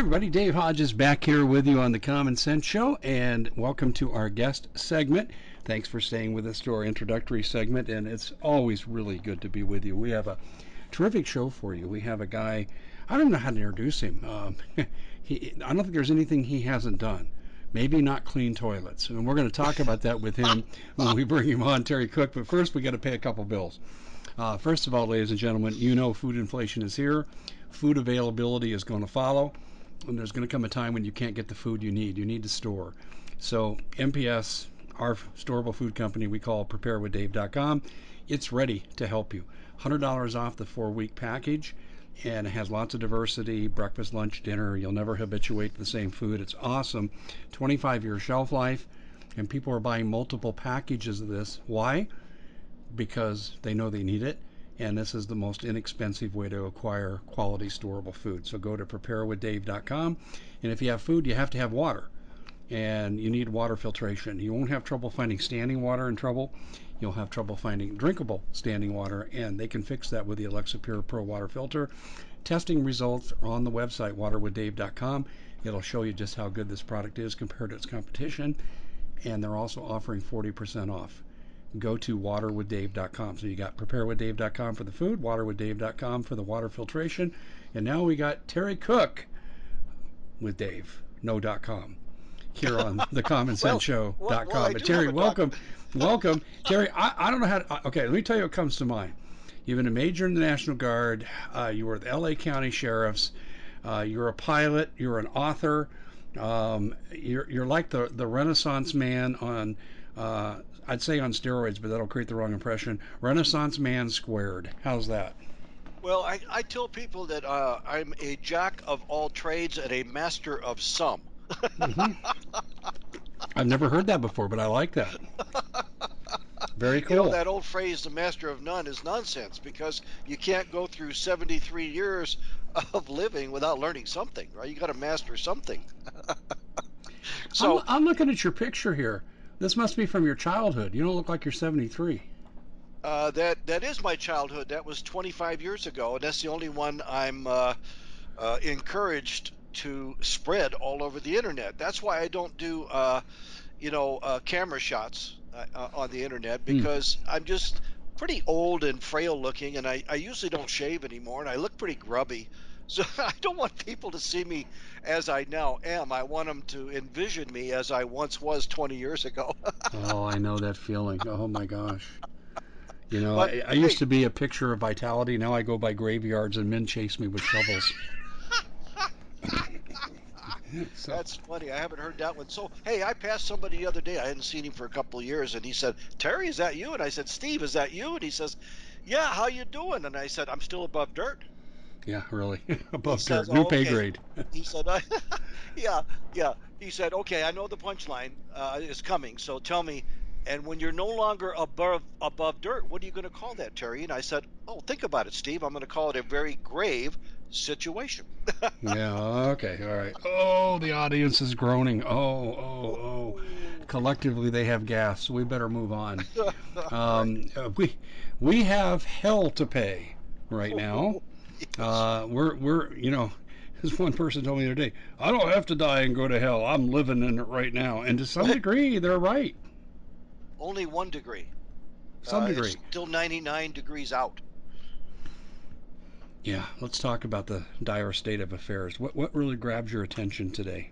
Everybody, Dave Hodges back here with you on the Common Sense Show, and welcome to our guest segment. Thanks for staying with us to our introductory segment, and it's always really good to be with you. We have a terrific show for you. We have a guy, I don't know how to introduce him. Um, he, I don't think there's anything he hasn't done. Maybe not clean toilets, and we're going to talk about that with him when we bring him on, Terry Cook. But first, we got to pay a couple bills. Uh, first of all, ladies and gentlemen, you know food inflation is here. Food availability is going to follow there's going to come a time when you can't get the food you need. You need to store. So MPS, our storable food company, we call preparewithdave.com. It's ready to help you. $100 off the four-week package, and it has lots of diversity: breakfast, lunch, dinner. You'll never habituate to the same food. It's awesome. 25-year shelf life, and people are buying multiple packages of this. Why? Because they know they need it and this is the most inexpensive way to acquire quality storable food. So go to preparewithdave.com, and if you have food, you have to have water, and you need water filtration. You won't have trouble finding standing water in trouble. You'll have trouble finding drinkable standing water, and they can fix that with the Alexapure Pro water filter. Testing results are on the website waterwithdave.com. It'll show you just how good this product is compared to its competition, and they're also offering 40% off go to waterwithdave.com. So you got preparewithdave.com for the food, waterwithdave.com for the water filtration, and now we got Terry Cook with Dave, no.com here on the Common Sense Show.com. Well, well, but Terry, welcome, welcome, Terry. I, I don't know how. To, okay, let me tell you what comes to mind. You've been a major in the National Guard. Uh, you were the L.A. County Sheriffs. Uh, you're a pilot. You're an author. Um, you're you're like the the Renaissance man on uh, I'd say on steroids, but that'll create the wrong impression. Renaissance man squared. How's that? Well, I, I tell people that uh, I'm a jack of all trades and a master of some. mm-hmm. I've never heard that before, but I like that. Very cool. You know, that old phrase, the master of none, is nonsense because you can't go through 73 years of living without learning something, right? You got to master something. so I'm, I'm looking at your picture here. This must be from your childhood. You don't look like you're 73. Uh, that that is my childhood. That was 25 years ago, and that's the only one I'm uh, uh, encouraged to spread all over the internet. That's why I don't do, uh, you know, uh, camera shots uh, on the internet hmm. because mm. I'm just pretty old and frail looking, and I, I usually don't shave anymore, and I look pretty grubby. So I don't want people to see me as I now am. I want them to envision me as I once was 20 years ago. oh, I know that feeling. Oh my gosh. You know, but, I, I hey, used to be a picture of vitality. Now I go by graveyards and men chase me with shovels. so. That's funny. I haven't heard that one. So, hey, I passed somebody the other day. I hadn't seen him for a couple of years, and he said, "Terry, is that you?" And I said, "Steve, is that you?" And he says, "Yeah, how you doing?" And I said, "I'm still above dirt." Yeah, really. Above dirt, new pay grade. he said, uh, "Yeah, yeah." He said, "Okay, I know the punchline uh, is coming, so tell me." And when you're no longer above above dirt, what are you going to call that, Terry? And I said, "Oh, think about it, Steve. I'm going to call it a very grave situation." yeah. Okay. All right. Oh, the audience is groaning. Oh, oh, oh. Collectively, they have gas. So we better move on. Um, uh, we we have hell to pay right now. Uh, we're we're you know, as one person told me the other day, I don't have to die and go to hell. I'm living in it right now, and to some degree, they're right. Only one degree. Some uh, degree. still 99 degrees out. Yeah, let's talk about the dire state of affairs. What what really grabs your attention today?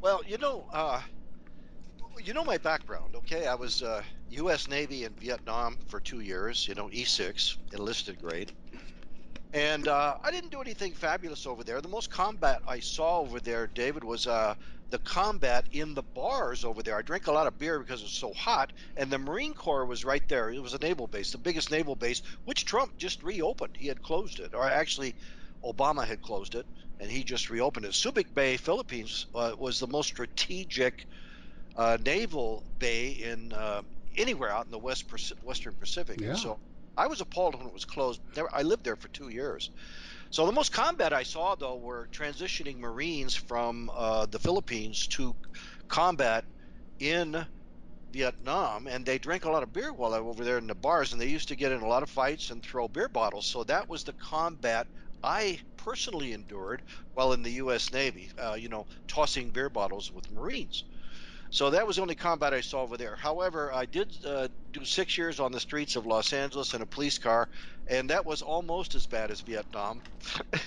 Well, you know, uh, you know my background. Okay, I was uh, U.S. Navy in Vietnam for two years. You know, E6 enlisted grade. And uh, I didn't do anything fabulous over there. The most combat I saw over there, David, was uh, the combat in the bars over there. I drank a lot of beer because it was so hot, and the Marine Corps was right there. It was a naval base, the biggest naval base, which Trump just reopened. He had closed it, or actually, Obama had closed it. and he just reopened it. Subic Bay, Philippines, uh, was the most strategic uh, naval bay in uh, anywhere out in the West Western Pacific. Yeah. And so I was appalled when it was closed. I lived there for two years. So the most combat I saw, though, were transitioning Marines from uh, the Philippines to combat in Vietnam, and they drank a lot of beer while they were over there in the bars, and they used to get in a lot of fights and throw beer bottles. So that was the combat I personally endured while in the U.S. Navy, uh, you know, tossing beer bottles with Marines. So that was the only combat I saw over there. However, I did uh, do six years on the streets of Los Angeles in a police car, and that was almost as bad as Vietnam.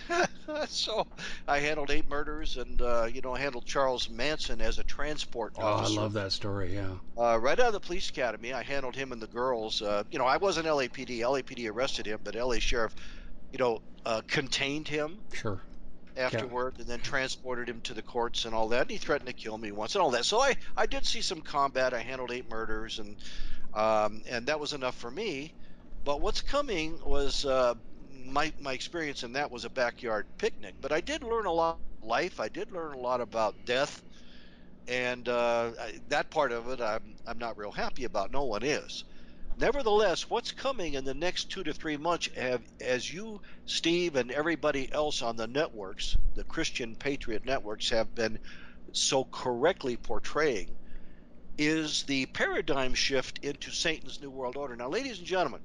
so I handled eight murders, and uh, you know, handled Charles Manson as a transport officer. Oh, I love that story. Yeah. Uh, right out of the police academy, I handled him and the girls. Uh, you know, I wasn't LAPD. LAPD arrested him, but LA sheriff, you know, uh, contained him Sure. Afterward and then transported him to the courts and all that. And he threatened to kill me once and all that. So I, I did see some combat. I handled eight murders and um, and that was enough for me. But what's coming was uh, my my experience in that was a backyard picnic. But I did learn a lot life. I did learn a lot about death, and uh, I, that part of it I'm I'm not real happy about. No one is. Nevertheless, what's coming in the next two to three months, have, as you, Steve, and everybody else on the networks, the Christian Patriot networks, have been so correctly portraying, is the paradigm shift into Satan's New World Order. Now, ladies and gentlemen,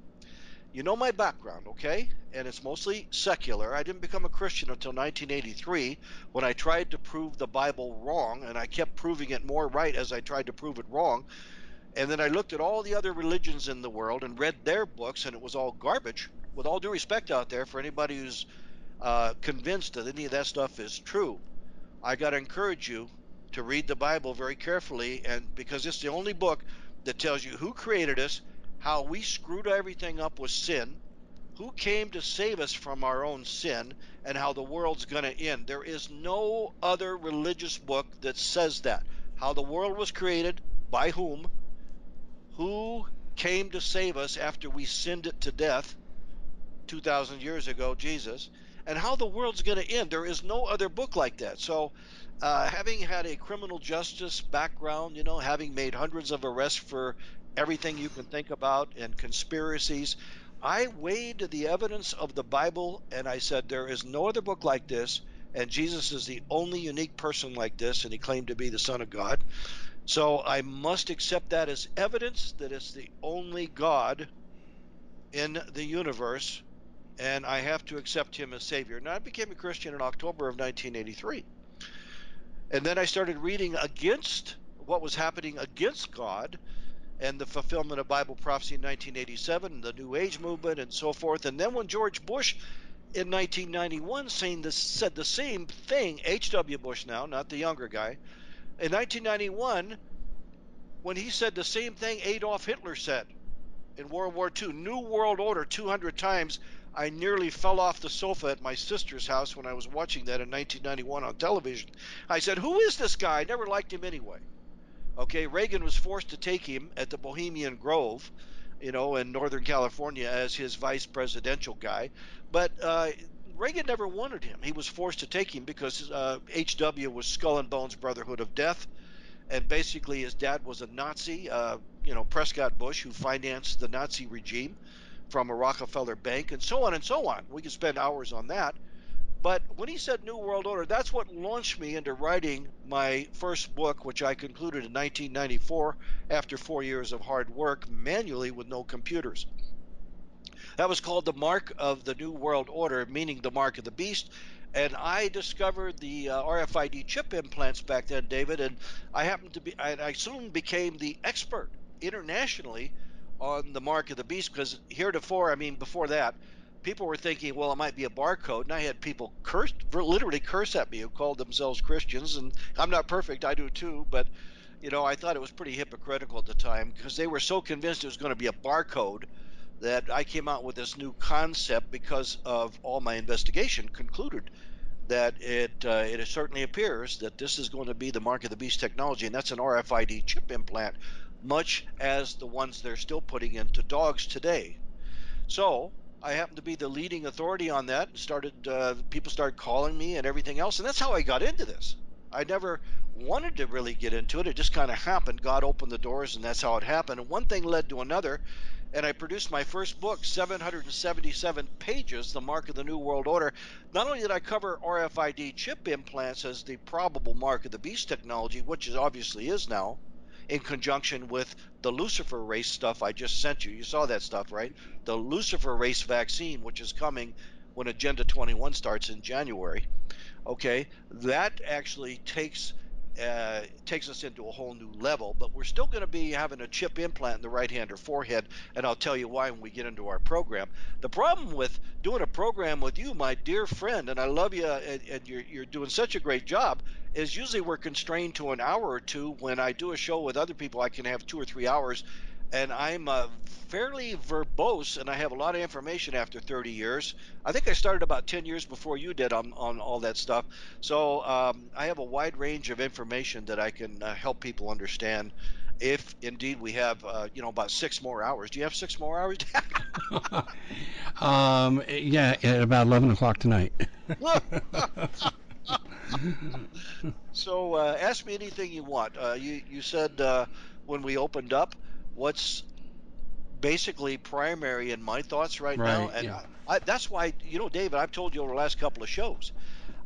you know my background, okay? And it's mostly secular. I didn't become a Christian until 1983 when I tried to prove the Bible wrong, and I kept proving it more right as I tried to prove it wrong. And then I looked at all the other religions in the world and read their books, and it was all garbage. With all due respect out there for anybody who's uh, convinced that any of that stuff is true, I got to encourage you to read the Bible very carefully, and because it's the only book that tells you who created us, how we screwed everything up with sin, who came to save us from our own sin, and how the world's going to end. There is no other religious book that says that. How the world was created, by whom, who came to save us after we sinned it to death 2,000 years ago, Jesus, and how the world's going to end. There is no other book like that. So, uh, having had a criminal justice background, you know, having made hundreds of arrests for everything you can think about and conspiracies, I weighed the evidence of the Bible and I said, there is no other book like this. And Jesus is the only unique person like this, and he claimed to be the Son of God. So I must accept that as evidence that it's the only God in the universe, and I have to accept him as Savior. Now, I became a Christian in October of 1983. And then I started reading against what was happening against God and the fulfillment of Bible prophecy in 1987, the New Age movement, and so forth. And then when George Bush in 1991 saying this, said the same thing, H.W. Bush now, not the younger guy, in 1991, when he said the same thing Adolf Hitler said in World War II, New World Order 200 times, I nearly fell off the sofa at my sister's house when I was watching that in 1991 on television. I said, Who is this guy? I never liked him anyway. Okay, Reagan was forced to take him at the Bohemian Grove, you know, in Northern California as his vice presidential guy. But uh, Reagan never wanted him. He was forced to take him because uh, HW was Skull and Bones Brotherhood of Death. And basically, his dad was a Nazi, uh, you know, Prescott Bush, who financed the Nazi regime from a Rockefeller bank, and so on and so on. We could spend hours on that. But when he said New World Order, that's what launched me into writing my first book, which I concluded in 1994 after four years of hard work manually with no computers. That was called The Mark of the New World Order, meaning the mark of the beast. And I discovered the uh, RFID chip implants back then, David, and I happened to be, I, I soon became the expert internationally on the mark of the beast because heretofore, I mean, before that, people were thinking, well, it might be a barcode, and I had people curse, literally curse at me who called themselves Christians, and I'm not perfect, I do too, but you know, I thought it was pretty hypocritical at the time because they were so convinced it was going to be a barcode that I came out with this new concept because of all my investigation concluded that it uh, it certainly appears that this is going to be the mark of the beast technology, and that's an RFID chip implant, much as the ones they're still putting into dogs today. So I happened to be the leading authority on that. Started uh, people started calling me and everything else, and that's how I got into this. I never wanted to really get into it. It just kind of happened. God opened the doors, and that's how it happened. And one thing led to another, and I produced my first book, 777 pages, The Mark of the New World Order. Not only did I cover RFID chip implants as the probable mark of the beast technology, which it obviously is now, in conjunction with the Luciferase stuff I just sent you. You saw that stuff, right? The Luciferase vaccine, which is coming when Agenda 21 starts in January okay? That actually takes uh, takes us into a whole new level but we're still going to be having a chip implant in the right hand or forehead and i'll tell you why when we get into our program. The problem with doing a program with you my dear friend and i love you and, and you're, you're doing such a great job is usually we're constrained to an hour or two. When i do a show with other people i can have two or three hours and I'm uh, fairly verbose, and I have a lot of information after 30 years. I think I started about 10 years before you did on, on all that stuff. So um, I have a wide range of information that I can uh, help people understand. If indeed we have, uh, you know, about six more hours. Do you have six more hours? um, yeah, at about 11 o'clock tonight. so uh, ask me anything you want. Uh, you you said uh, when we opened up what's basically primary in my thoughts right, right now. And yeah. I, that's why, you know, David, I've told you over the last couple of shows.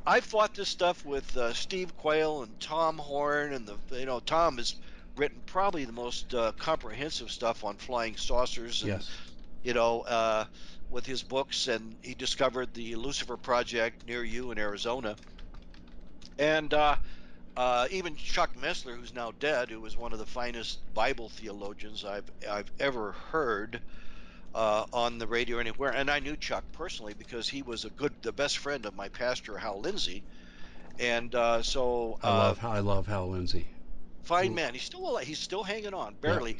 I fought this stuff with uh, Steve Quayle and Tom Horn, and the you know Tom has written probably the most uh, comprehensive stuff on flying saucers, and yes. you know uh, with his books, and he discovered the Lucifer Project near you in Arizona, and uh, uh, even Chuck Missler, who's now dead, who was one of the finest Bible theologians I've I've ever heard uh, on the radio anywhere, and I knew Chuck personally because he was a good, the best friend of my pastor Hal Lindsey, and uh, so I love I love Hal Lindsey. Fine man, he's still he's still hanging on, barely, yeah.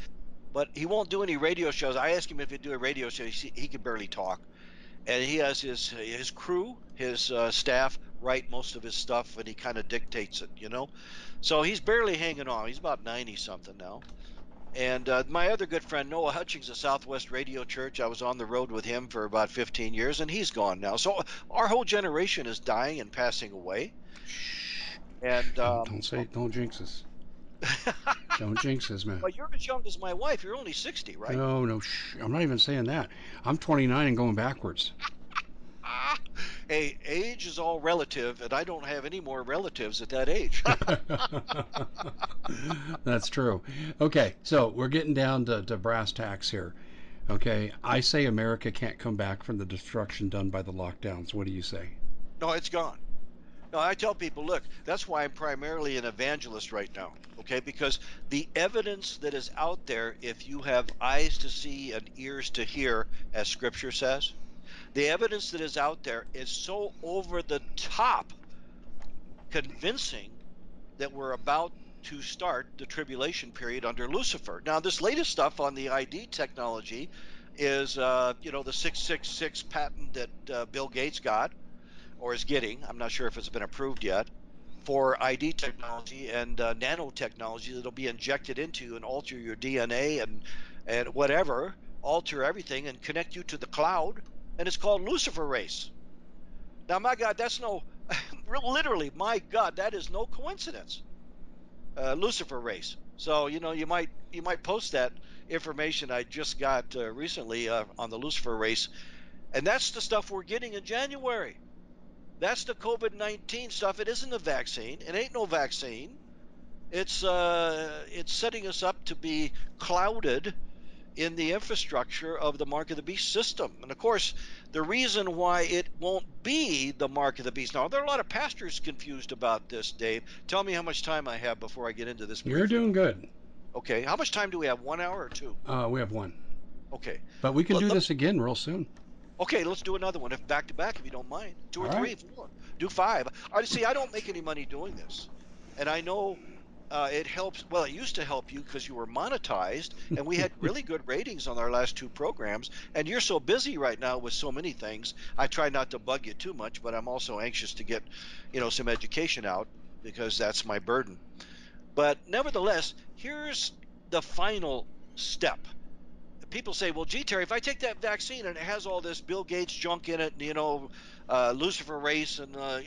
but he won't do any radio shows. I asked him if he'd do a radio show. He, he can barely talk, and he has his his crew, his uh, staff write most of his stuff, and he kind of dictates it, you know. So he's barely hanging on. He's about ninety something now. And uh, my other good friend Noah Hutchings of Southwest Radio Church, I was on the road with him for about 15 years, and he's gone now. So our whole generation is dying and passing away. And um, don't say, don't jinx us. Don't jinx us, man. Well, you're as young as my wife. You're only 60, right? No, no, shh. I'm not even saying that. I'm 29 and going backwards. hey, age is all relative, and I don't have any more relatives at that age. That's true. Okay, so we're getting down to, to brass tacks here. Okay, I say America can't come back from the destruction done by the lockdowns. What do you say? No, it's gone. No, I tell people, look, that's why I'm primarily an evangelist right now, okay? Because the evidence that is out there, if you have eyes to see and ears to hear, as Scripture says, the evidence that is out there is so over the top convincing that we're about to start the tribulation period under Lucifer. Now, this latest stuff on the ID technology is, uh, you know, the 666 patent that uh, Bill Gates got or is getting. I'm not sure if it's been approved yet for ID technology and uh, nanotechnology that'll be injected into and alter your DNA and and whatever, alter everything and connect you to the cloud. And it's called Luciferase. Now, my God, that's no, literally, my God, that is no coincidence. Uh, Luciferase. So you know, you might you might post that information I just got uh, recently uh, on the Luciferase, and that's the stuff we're getting in January. That's the COVID 19 stuff. It isn't a vaccine. It ain't no vaccine. It's, uh, it's setting us up to be clouded in the infrastructure of the Mark of the Beast system. And of course, the reason why it won't be the Mark of the Beast. Now, there are a lot of pastors confused about this, Dave. Tell me how much time I have before I get into this. You're doing good. Okay. How much time do we have? One hour or two? Uh, we have one. Okay. But we can do this again real soon. Okay, let's do another one, if back to back, if you don't mind. Two or All three, right. four. Do five. I see. I don't make any money doing this, and I know uh, it helps. Well, it used to help you because you were monetized, and we had really good ratings on our last two programs. And you're so busy right now with so many things. I try not to bug you too much, but I'm also anxious to get, you know, some education out because that's my burden. But nevertheless, here's the final step people say, well, gee, Terry, if I take that vaccine and it has all this Bill Gates junk in it, you know, uh, Luciferase, and uh,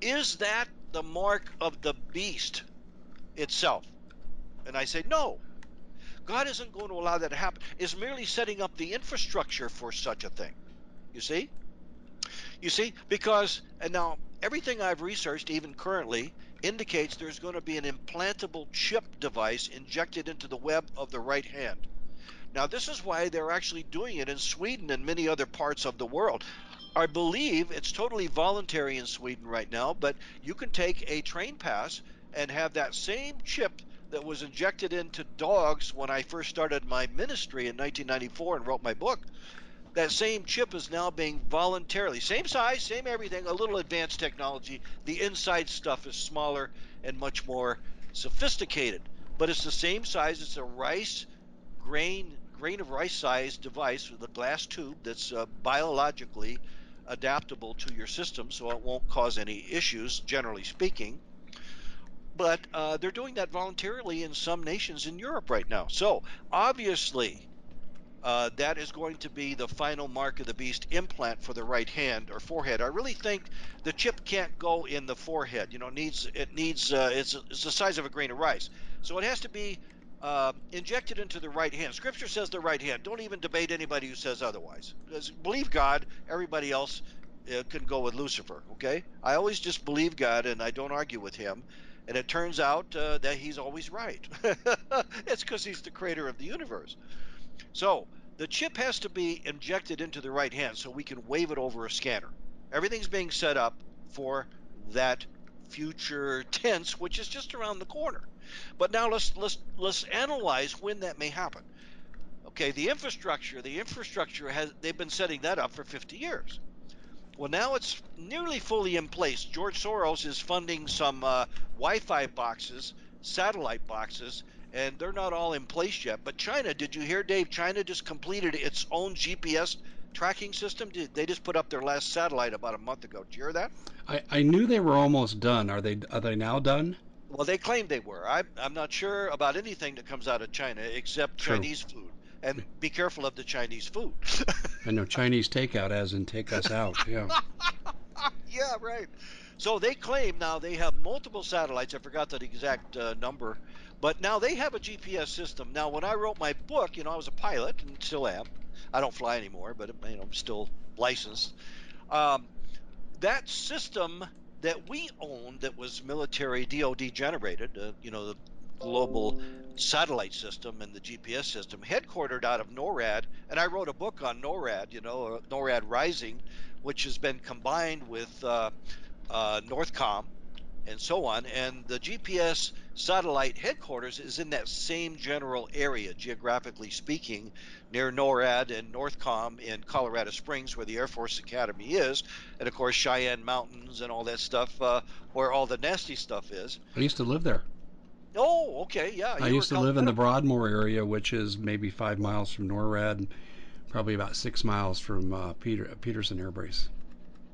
is that the mark of the beast itself? And I say, no. God isn't going to allow that to happen. Is merely setting up the infrastructure for such a thing. You see? You see? Because, and now everything I've researched, even currently, indicates there's going to be an implantable chip device injected into the web of the right hand. Now, this is why they're actually doing it in Sweden and many other parts of the world. I believe it's totally voluntary in Sweden right now, but you can take a train pass and have that same chip that was injected into dogs when I first started my ministry in 1994 and wrote my book. That same chip is now being voluntarily, same size, same everything, a little advanced technology. The inside stuff is smaller and much more sophisticated, but it's the same size. It's a rice grain grain of rice sized device with a glass tube that's uh, biologically adaptable to your system so it won't cause any issues, generally speaking. But uh, they're doing that voluntarily in some nations in Europe right now. So obviously, uh, that is going to be the final mark of the beast implant for the right hand or forehead. I really think the chip can't go in the forehead. You know, needs it needs uh, it's it's the size of a grain of rice, so it has to be uh, injected into the right hand. Scripture says the right hand. Don't even debate anybody who says otherwise. Believe God, everybody else uh, can go with Lucifer. Okay, I always just believe God and I don't argue with him. And it turns out uh, that he's always right. it's because he's the creator of the universe. So the chip has to be injected into the right hand so we can wave it over a scanner. Everything's being set up for that future tense, which is just around the corner. But now let's let's let's analyze when that may happen. Okay, the infrastructure, the infrastructure has they've been setting that up for 50 years. Well, now it's nearly fully in place. George Soros is funding some uh, Wi-Fi boxes, satellite boxes, and they're not all in place yet. But China, did you hear, Dave? China just completed its own GPS tracking system. They just put up their last satellite about a month ago. Did you hear that? I, I knew they were almost done. Are they are they now done? Well, they claimed they were. I, I'm not sure about anything that comes out of China except True. Chinese food. And be careful of the Chinese food. I know Chinese takeout as in take us out. Yeah. yeah, right. So they claim now they have multiple satellites. I forgot that exact uh, number, but now they have a GPS system. Now, when I wrote my book, you know, I was a pilot and still am. I don't fly anymore, but you know, I'm still licensed. Um, that system that we owned, that was military DoD generated, uh, you know, the global satellite system and the GPS system, headquartered out of NORAD. And I wrote a book on NORAD, you know, uh, NORAD Rising, which has been combined with uh, uh, Northcom and so on. And the GPS satellite headquarters is in that same general area, geographically speaking, near NORAD and Northcom in Colorado Springs, where the Air Force Academy is, and of course Cheyenne Mountains and all that stuff, uh, where all the nasty stuff is. I used to live there. Oh, okay, yeah. I used to live in the Broadmoor area, which is maybe five miles from NORAD, probably about six miles from uh, Peter Peterson Air Base.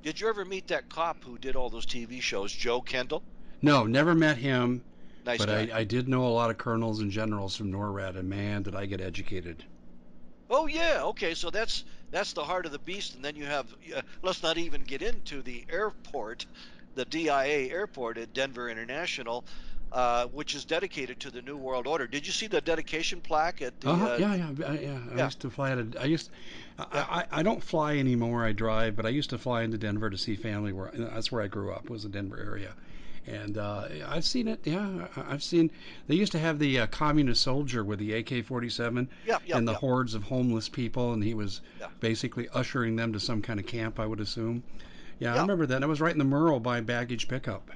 Did you ever meet that cop who did all those TV shows, Joe Kenda? No, never met him. Nice but guy. I, I did know a lot of colonels and generals from NORAD, and man, did I get educated. Oh yeah, okay. So that's that's the heart of the beast, and then you have. Uh, let's not even get into the airport, the DIA airport at Denver International, uh, which is dedicated to the New World Order. Did you see the dedication plaque at the? Uh-huh, uh, yeah, yeah, I- yeah. I yeah. used to fly at a, I used, I, Yeah. I, I don't fly anymore. I drive, but I used to fly into Denver to see family. Where that's where I grew up was the Denver area, and uh, I've seen it. Yeah, I've seen. They used to have the uh, communist soldier with the AK-47 Yeah, yeah, and the hordes of homeless people, and he was basically ushering them to some kind of camp. I would assume. Yeah, I remember that. And I was right in the Merle by baggage pickup.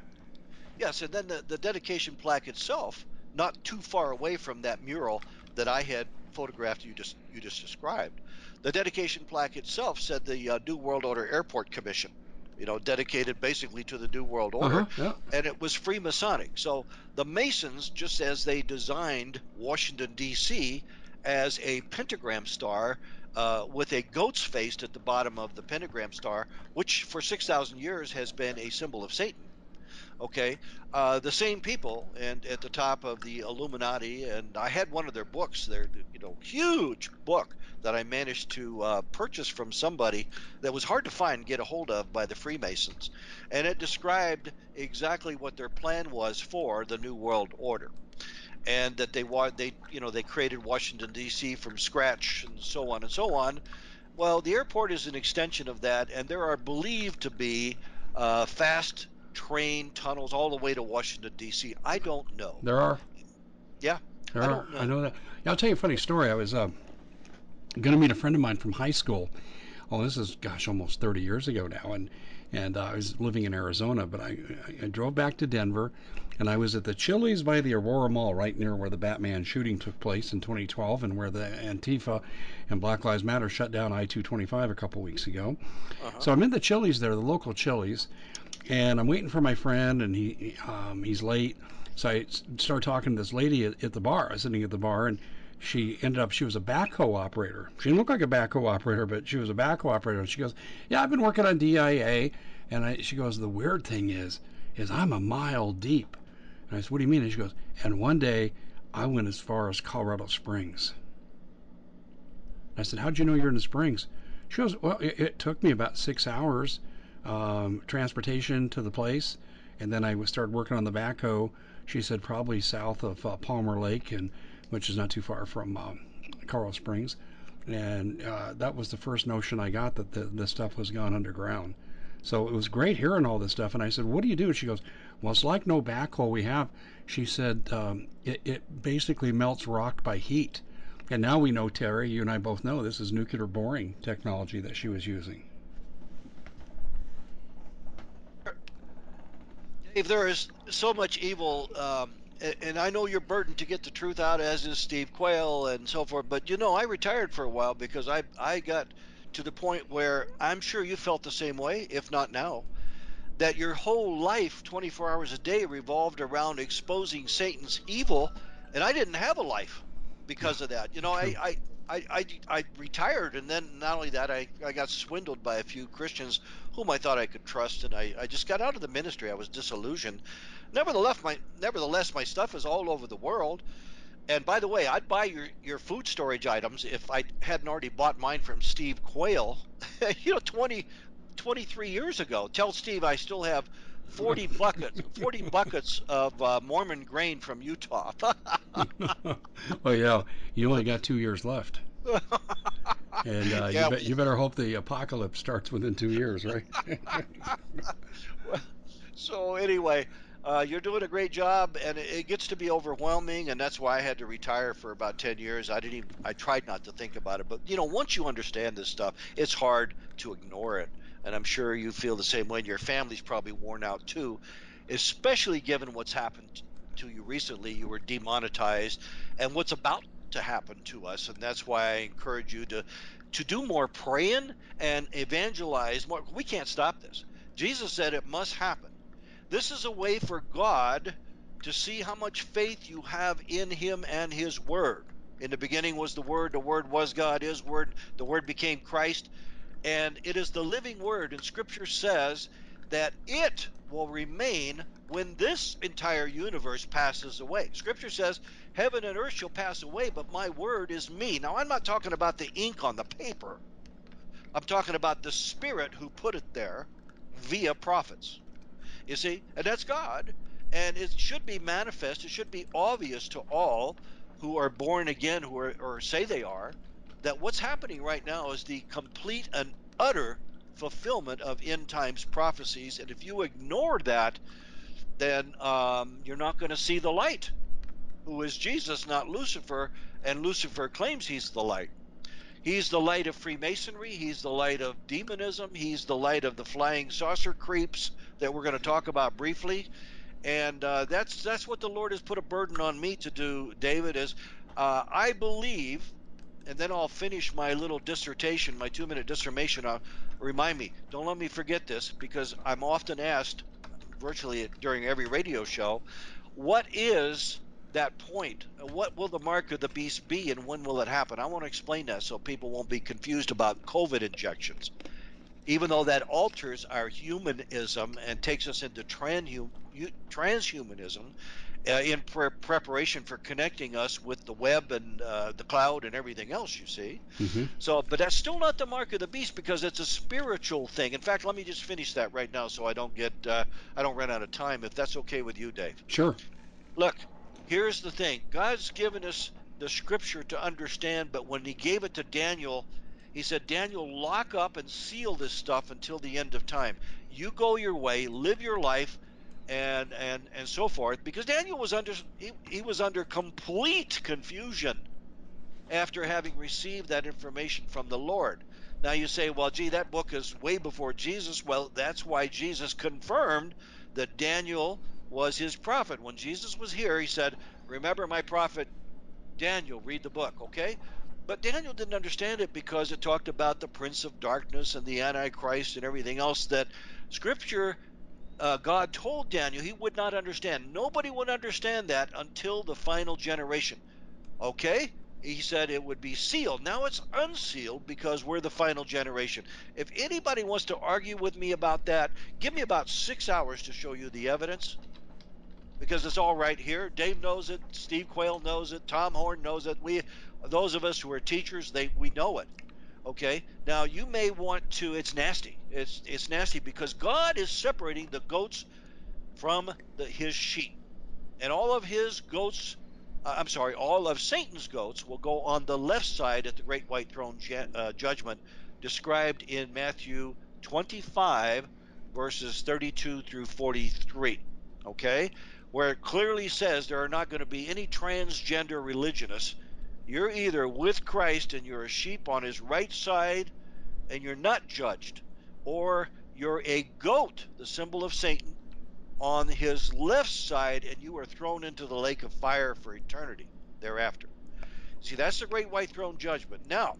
Yes, and then the, the dedication plaque itself, not too far away from that mural that I had photographed you just you just described. The dedication plaque itself said the uh, New World Order Airport Commission, you know, dedicated basically to the New World Order, Uh-huh, yeah. and it was Freemasonic. So the Masons, just as they designed Washington D.C. as a pentagram star uh, with a goat's face at the bottom of the pentagram star, which for six thousand years has been a symbol of Satan Okay, uh, the same people, and at the top of the Illuminati, and I had one of their books. They're you know huge book that I managed to uh, purchase from somebody that was hard to find and get a hold of by the Freemasons, and it described exactly what their plan was for the New World Order, and that they they you know they created Washington D.C. from scratch and so on and so on. Well, the airport is an extension of that, and there are believed to be uh, fast train tunnels all the way to Washington D.C. I don't know. There are. Yeah, There I are. don't know. I know that. Yeah, I'll tell you a funny story. I was uh, going to meet a friend of mine from high school. Oh, this is gosh, almost 30 years ago now, and and uh, I was living in Arizona, but I, I drove back to Denver, and I was at the Chili's by the Aurora Mall, right near where the Batman shooting took place in 2012, and where the Antifa and Black Lives Matter shut down I-225 a couple weeks ago. Uh-huh. So I'm in the Chili's there, the local Chili's, and I'm waiting for my friend, and he um, he's late. So I started talking to this lady at, at the bar. I was sitting at the bar, and she ended up she was a backhoe operator. She didn't look like a backhoe operator, but she was a backhoe operator. And she goes, "Yeah, I've been working on DIA." And I, she goes, "The weird thing is, is I'm a mile deep." And I said, "What do you mean?" And she goes, "And one day, I went as far as Colorado Springs." I said, "How'd you know you're in the Springs?" She goes, "Well, it, it took me about six hours, um, transportation to the place, and then I started working on the backhoe." She said, "Probably south of uh, Palmer Lake, and which is not too far from um, Coral Springs." And uh, that was the first notion I got that the, stuff was gone underground. So it was great hearing all this stuff. And I said, "What do you do?" And she goes, "Well, it's like no backhoe we have." She said, um, it, "It basically melts rock by heat." And now we know, Terry, you and I both know this is nuclear boring technology that she was using. Dave, there is so much evil, um, and I know you're burdened to get the truth out, as is Steve Quayle and so forth. But you know, I retired for a while because I I got to the point where I'm sure you felt the same way, if not now, that your whole life, 24 hours a day, revolved around exposing Satan's evil, and I didn't have a life because of that. You know. I I. I, I, I retired and then not only that I, I got swindled by a few Christians whom I thought I could trust and I, I just got out of the ministry. I was disillusioned. Nevertheless my nevertheless my stuff is all over the world. And by the way, I'd buy your, your food storage items if I hadn't already bought mine from Steve Quayle, you know, 20 23 years ago. Tell Steve I still have 40 buckets 40 buckets of uh, Mormon grain from Utah. well, yeah, you only got two years left, and uh, you yeah, bet you better hope the apocalypse starts within two years, right? well, so anyway, uh, you're doing a great job, and it, it gets to be overwhelming, and that's why I had to retire for about ten years. I didn't even I tried not to think about it, but you know, once you understand this stuff, it's hard to ignore it, and I'm sure you feel the same way. And your family's probably worn out too, especially given what's happened to you recently. You were demonetized, and what's about to happen to us, and that's why I encourage you to to do more praying and evangelize more. We can't stop this. Jesus said it must happen. This is a way for God to see how much faith you have in Him and His Word. In the beginning was the Word, the Word was God, His Word, the Word became Christ, and it is the living Word. And Scripture says that it will remain when this entire universe passes away. Scripture says, Heaven and earth shall pass away, but my Word is me. Now, I'm not talking about the ink on the paper, I'm talking about the Spirit who put it there via prophets. You see, and that's God. And it should be manifest, it should be obvious to all who are born again, who are, or say they are, that what's happening right now is the complete and utter fulfillment of end times prophecies. And if you ignore that, then um, you're not going to see the light, who is Jesus, not Lucifer. And Lucifer claims he's the light. He's the light of Freemasonry. He's the light of demonism. He's the light of the flying saucer creeps that we're going to talk about briefly. And uh, that's that's what the Lord has put a burden on me to do. David is, uh, I believe, and then I'll finish my little dissertation, my two-minute dissertation. Uh, remind me, don't let me forget this, because I'm often asked, virtually during every radio show, what is that point? What will the mark of the beast be, and when will it happen? I want to explain that so people won't be confused about COVID injections. even though that alters our humanism and takes us into transhumanism uh, in pre- preparation for connecting us with the web and uh, the cloud and everything else, you see. Mm-hmm. So, but that's still not the mark of the beast because it's a spiritual thing. In fact, let me just finish that right now so I don't get, uh, I don't run out of time, if that's okay with you, Dave. Sure. Look, here's the thing God's given us the scripture to understand, but when he gave it to Daniel, he said, Daniel, lock up and seal this stuff until the end of time. You go your way, live your life, and and and so forth. Because Daniel was under he, he was under complete confusion after having received that information from the Lord. Now you say, well, gee, that book is way before Jesus. Well, that's why Jesus confirmed that Daniel was his prophet. When Jesus was here, he said, Remember my prophet Daniel, read the book, okay? But Daniel didn't understand it because it talked about the prince of darkness and the antichrist and everything else that scripture uh, God told Daniel he would not understand. Nobody would understand that until the final generation. Okay? He said it would be sealed. Now it's unsealed because we're the final generation. If anybody wants to argue with me about that, give me about six hours to show you the evidence because it's all right here. Dave knows it. Steve Quayle knows it. Tom Horn knows it. We, those of us who are teachers, they we know it. Okay. Now you may want to. It's nasty. It's it's nasty because God is separating the goats from the, His sheep, and all of His goats. Uh, I'm sorry, all of Satan's goats will go on the left side at the great white throne uh, judgment, described in Matthew 25, verses 32 through 43. Okay where it clearly says there are not going to be any transgender religionists. You're either with Christ and you're a sheep on his right side and you're not judged, or you're a goat, the symbol of Satan, on his left side and you are thrown into the lake of fire for eternity thereafter. See, that's the great white throne judgment. Now,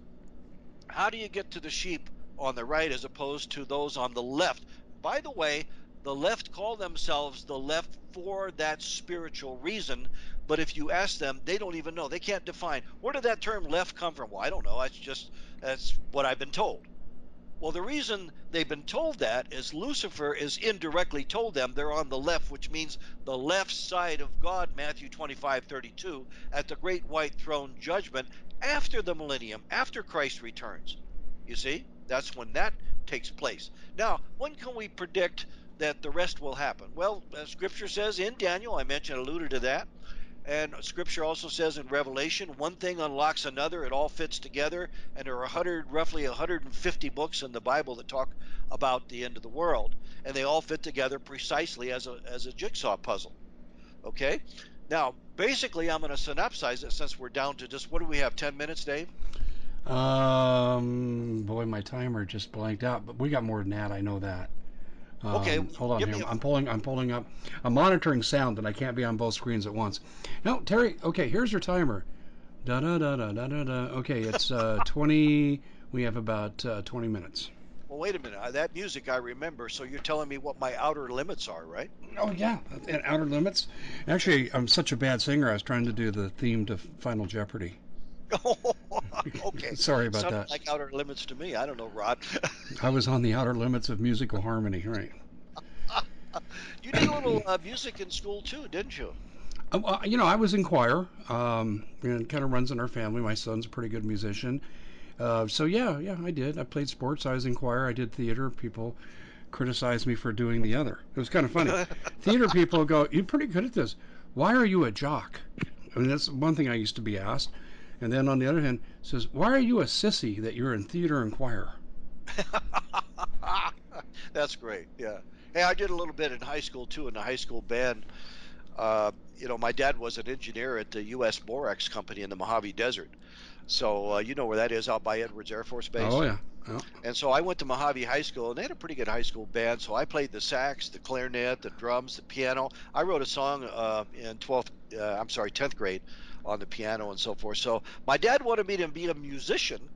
how do you get to the sheep on the right as opposed to those on the left? By the way, the left call themselves the left for that spiritual reason, but if you ask them, they don't even know. They can't define. Where did that term left come from? Well, I don't know. That's just that's what I've been told. Well, the reason they've been told that is Lucifer is indirectly told them they're on the left, which means the left side of God, Matthew 25, 32, at the great white throne judgment after the millennium, after Christ returns. You see, that's when that takes place. Now, when can we predict that the rest will happen? Well, Scripture says in Daniel, I mentioned, alluded to that. And Scripture also says in Revelation, one thing unlocks another. It all fits together. And there are 100, roughly 150 books in the Bible that talk about the end of the world, and they all fit together precisely as a as a jigsaw puzzle. Okay. Now, basically, I'm going to synopsize it since we're down to just what do we have? 10 minutes, Dave. Um, boy, my timer just blanked out, but we got more than that. I know that. Um, okay, hold on here. I'm pulling. I'm pulling up. I'm monitoring sound, and I can't be on both screens at once. No, Terry. Okay, here's your timer. Da da da da da da da. Okay, it's uh, 20. We have about uh, 20 minutes. Well, wait a minute. That music I remember. So you're telling me what my outer limits are, right? Oh yeah, and outer limits. Actually, I'm such a bad singer. I was trying to do the theme to Final Jeopardy. okay. Sorry about Sounded that. Like outer limits to me. I don't know, Rod. I was on the outer limits of musical harmony, right? you did a little uh, music in school too, didn't you? Uh, you know, I was in choir. Um, and kind of runs in our family. My son's a pretty good musician. Uh, so yeah, yeah, I did. I played sports. I was in choir. I did theater. People criticized me for doing the other. It was kind of funny. theater people go, "You're pretty good at this. Why are you a jock?" I mean, that's one thing I used to be asked. And then on the other hand, says, "Why are you a sissy that you're in theater and choir?" That's great. Yeah. Hey, I did a little bit in high school too in the high school band. Uh, you know, my dad was an engineer at the U.S. Borax Company in the Mojave Desert. So uh, you know where that is, out by Edwards Air Force Base. Oh yeah. Oh. And so I went to Mojave High School, and they had a pretty good high school band. So I played the sax, the clarinet, the drums, the piano. I wrote a song uh, in 12th, uh, I'm sorry, 10th grade on the piano and so forth. So my dad wanted me to be a musician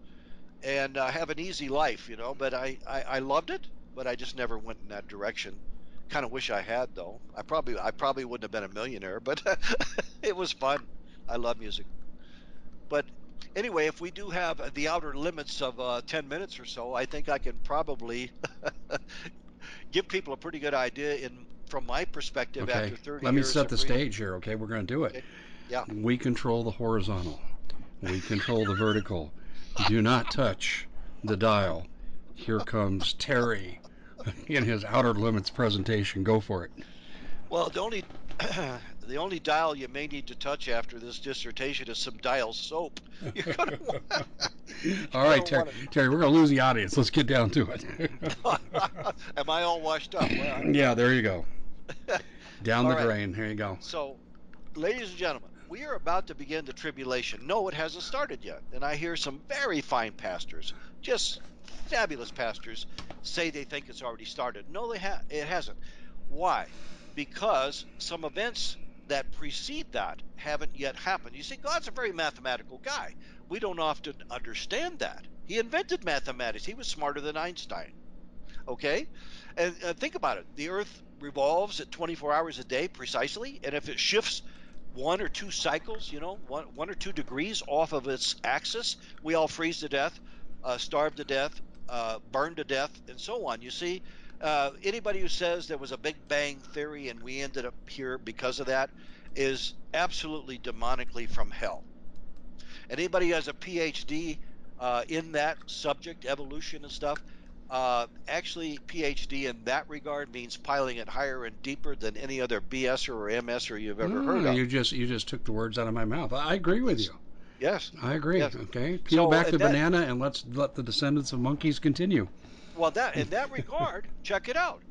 and uh, have an easy life, you know. But I, I, I loved it, but I just never went in that direction. Kind of wish I had though. I probably I probably wouldn't have been a millionaire, but it was fun. I love music. But anyway, if we do have the outer limits of uh, 10 minutes or so, I think I can probably give people a pretty good idea in from my perspective Okay. after 30 Let me set the reading. stage here. Okay, we're going to do it. Okay. Yeah. We control the horizontal. We control the vertical. Do not touch the dial. Here comes Terry in his outer limits presentation. Go for it. Well, the only the only dial you may need to touch after this dissertation is some dial soap. You're gonna want, All right, Terry, wanna- Terry, we're going to lose the audience. Let's get down to it. Am I all washed up? Well, yeah, there you go. Down the right. drain. Here you go. So, ladies and gentlemen, we are about to begin the tribulation. No, it hasn't started yet. And I hear some very fine pastors, just fabulous pastors, say they think it's already started. No, they ha- it hasn't. Why? Because some events that precede that haven't yet happened. You see, God's a very mathematical guy. We don't often understand that. He invented mathematics. He was smarter than Einstein. Okay? And uh, think about it. The Earth revolves at 24 hours a day precisely, and if it shifts one or two cycles, you know, one, one or two degrees off of its axis, we all freeze to death, uh, starve to death, uh, burn to death, and so on. You see, uh, anybody who says there was a Big Bang theory and we ended up here because of that is absolutely demonically from hell. Anybody who has a PhD uh, in that subject, evolution and stuff, uh, actually, PhD in that regard means piling it higher and deeper than any other BS or MS or you've ever heard Mm, of. You just you just took the words out of my mouth. I agree with you. Yes. I agree. Yes. Okay, peel So, back the that- banana and let's let the descendants of monkeys continue. Well, that in that regard, check it out.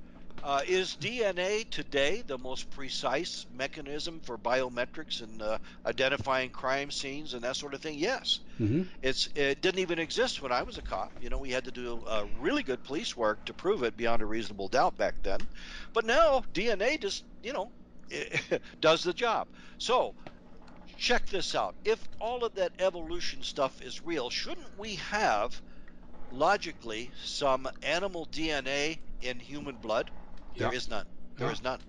Uh, is DNA today the most precise mechanism for biometrics and uh, identifying crime scenes and that sort of thing? Yes. hmm It's it didn't even exist when I was a cop. You know, we had to do uh, really good police work to prove it beyond a reasonable doubt back then. But now DNA just you know does the job. So check this out. If all of that evolution stuff is real, shouldn't we have logically some animal DNA in human blood? There is none. There is none.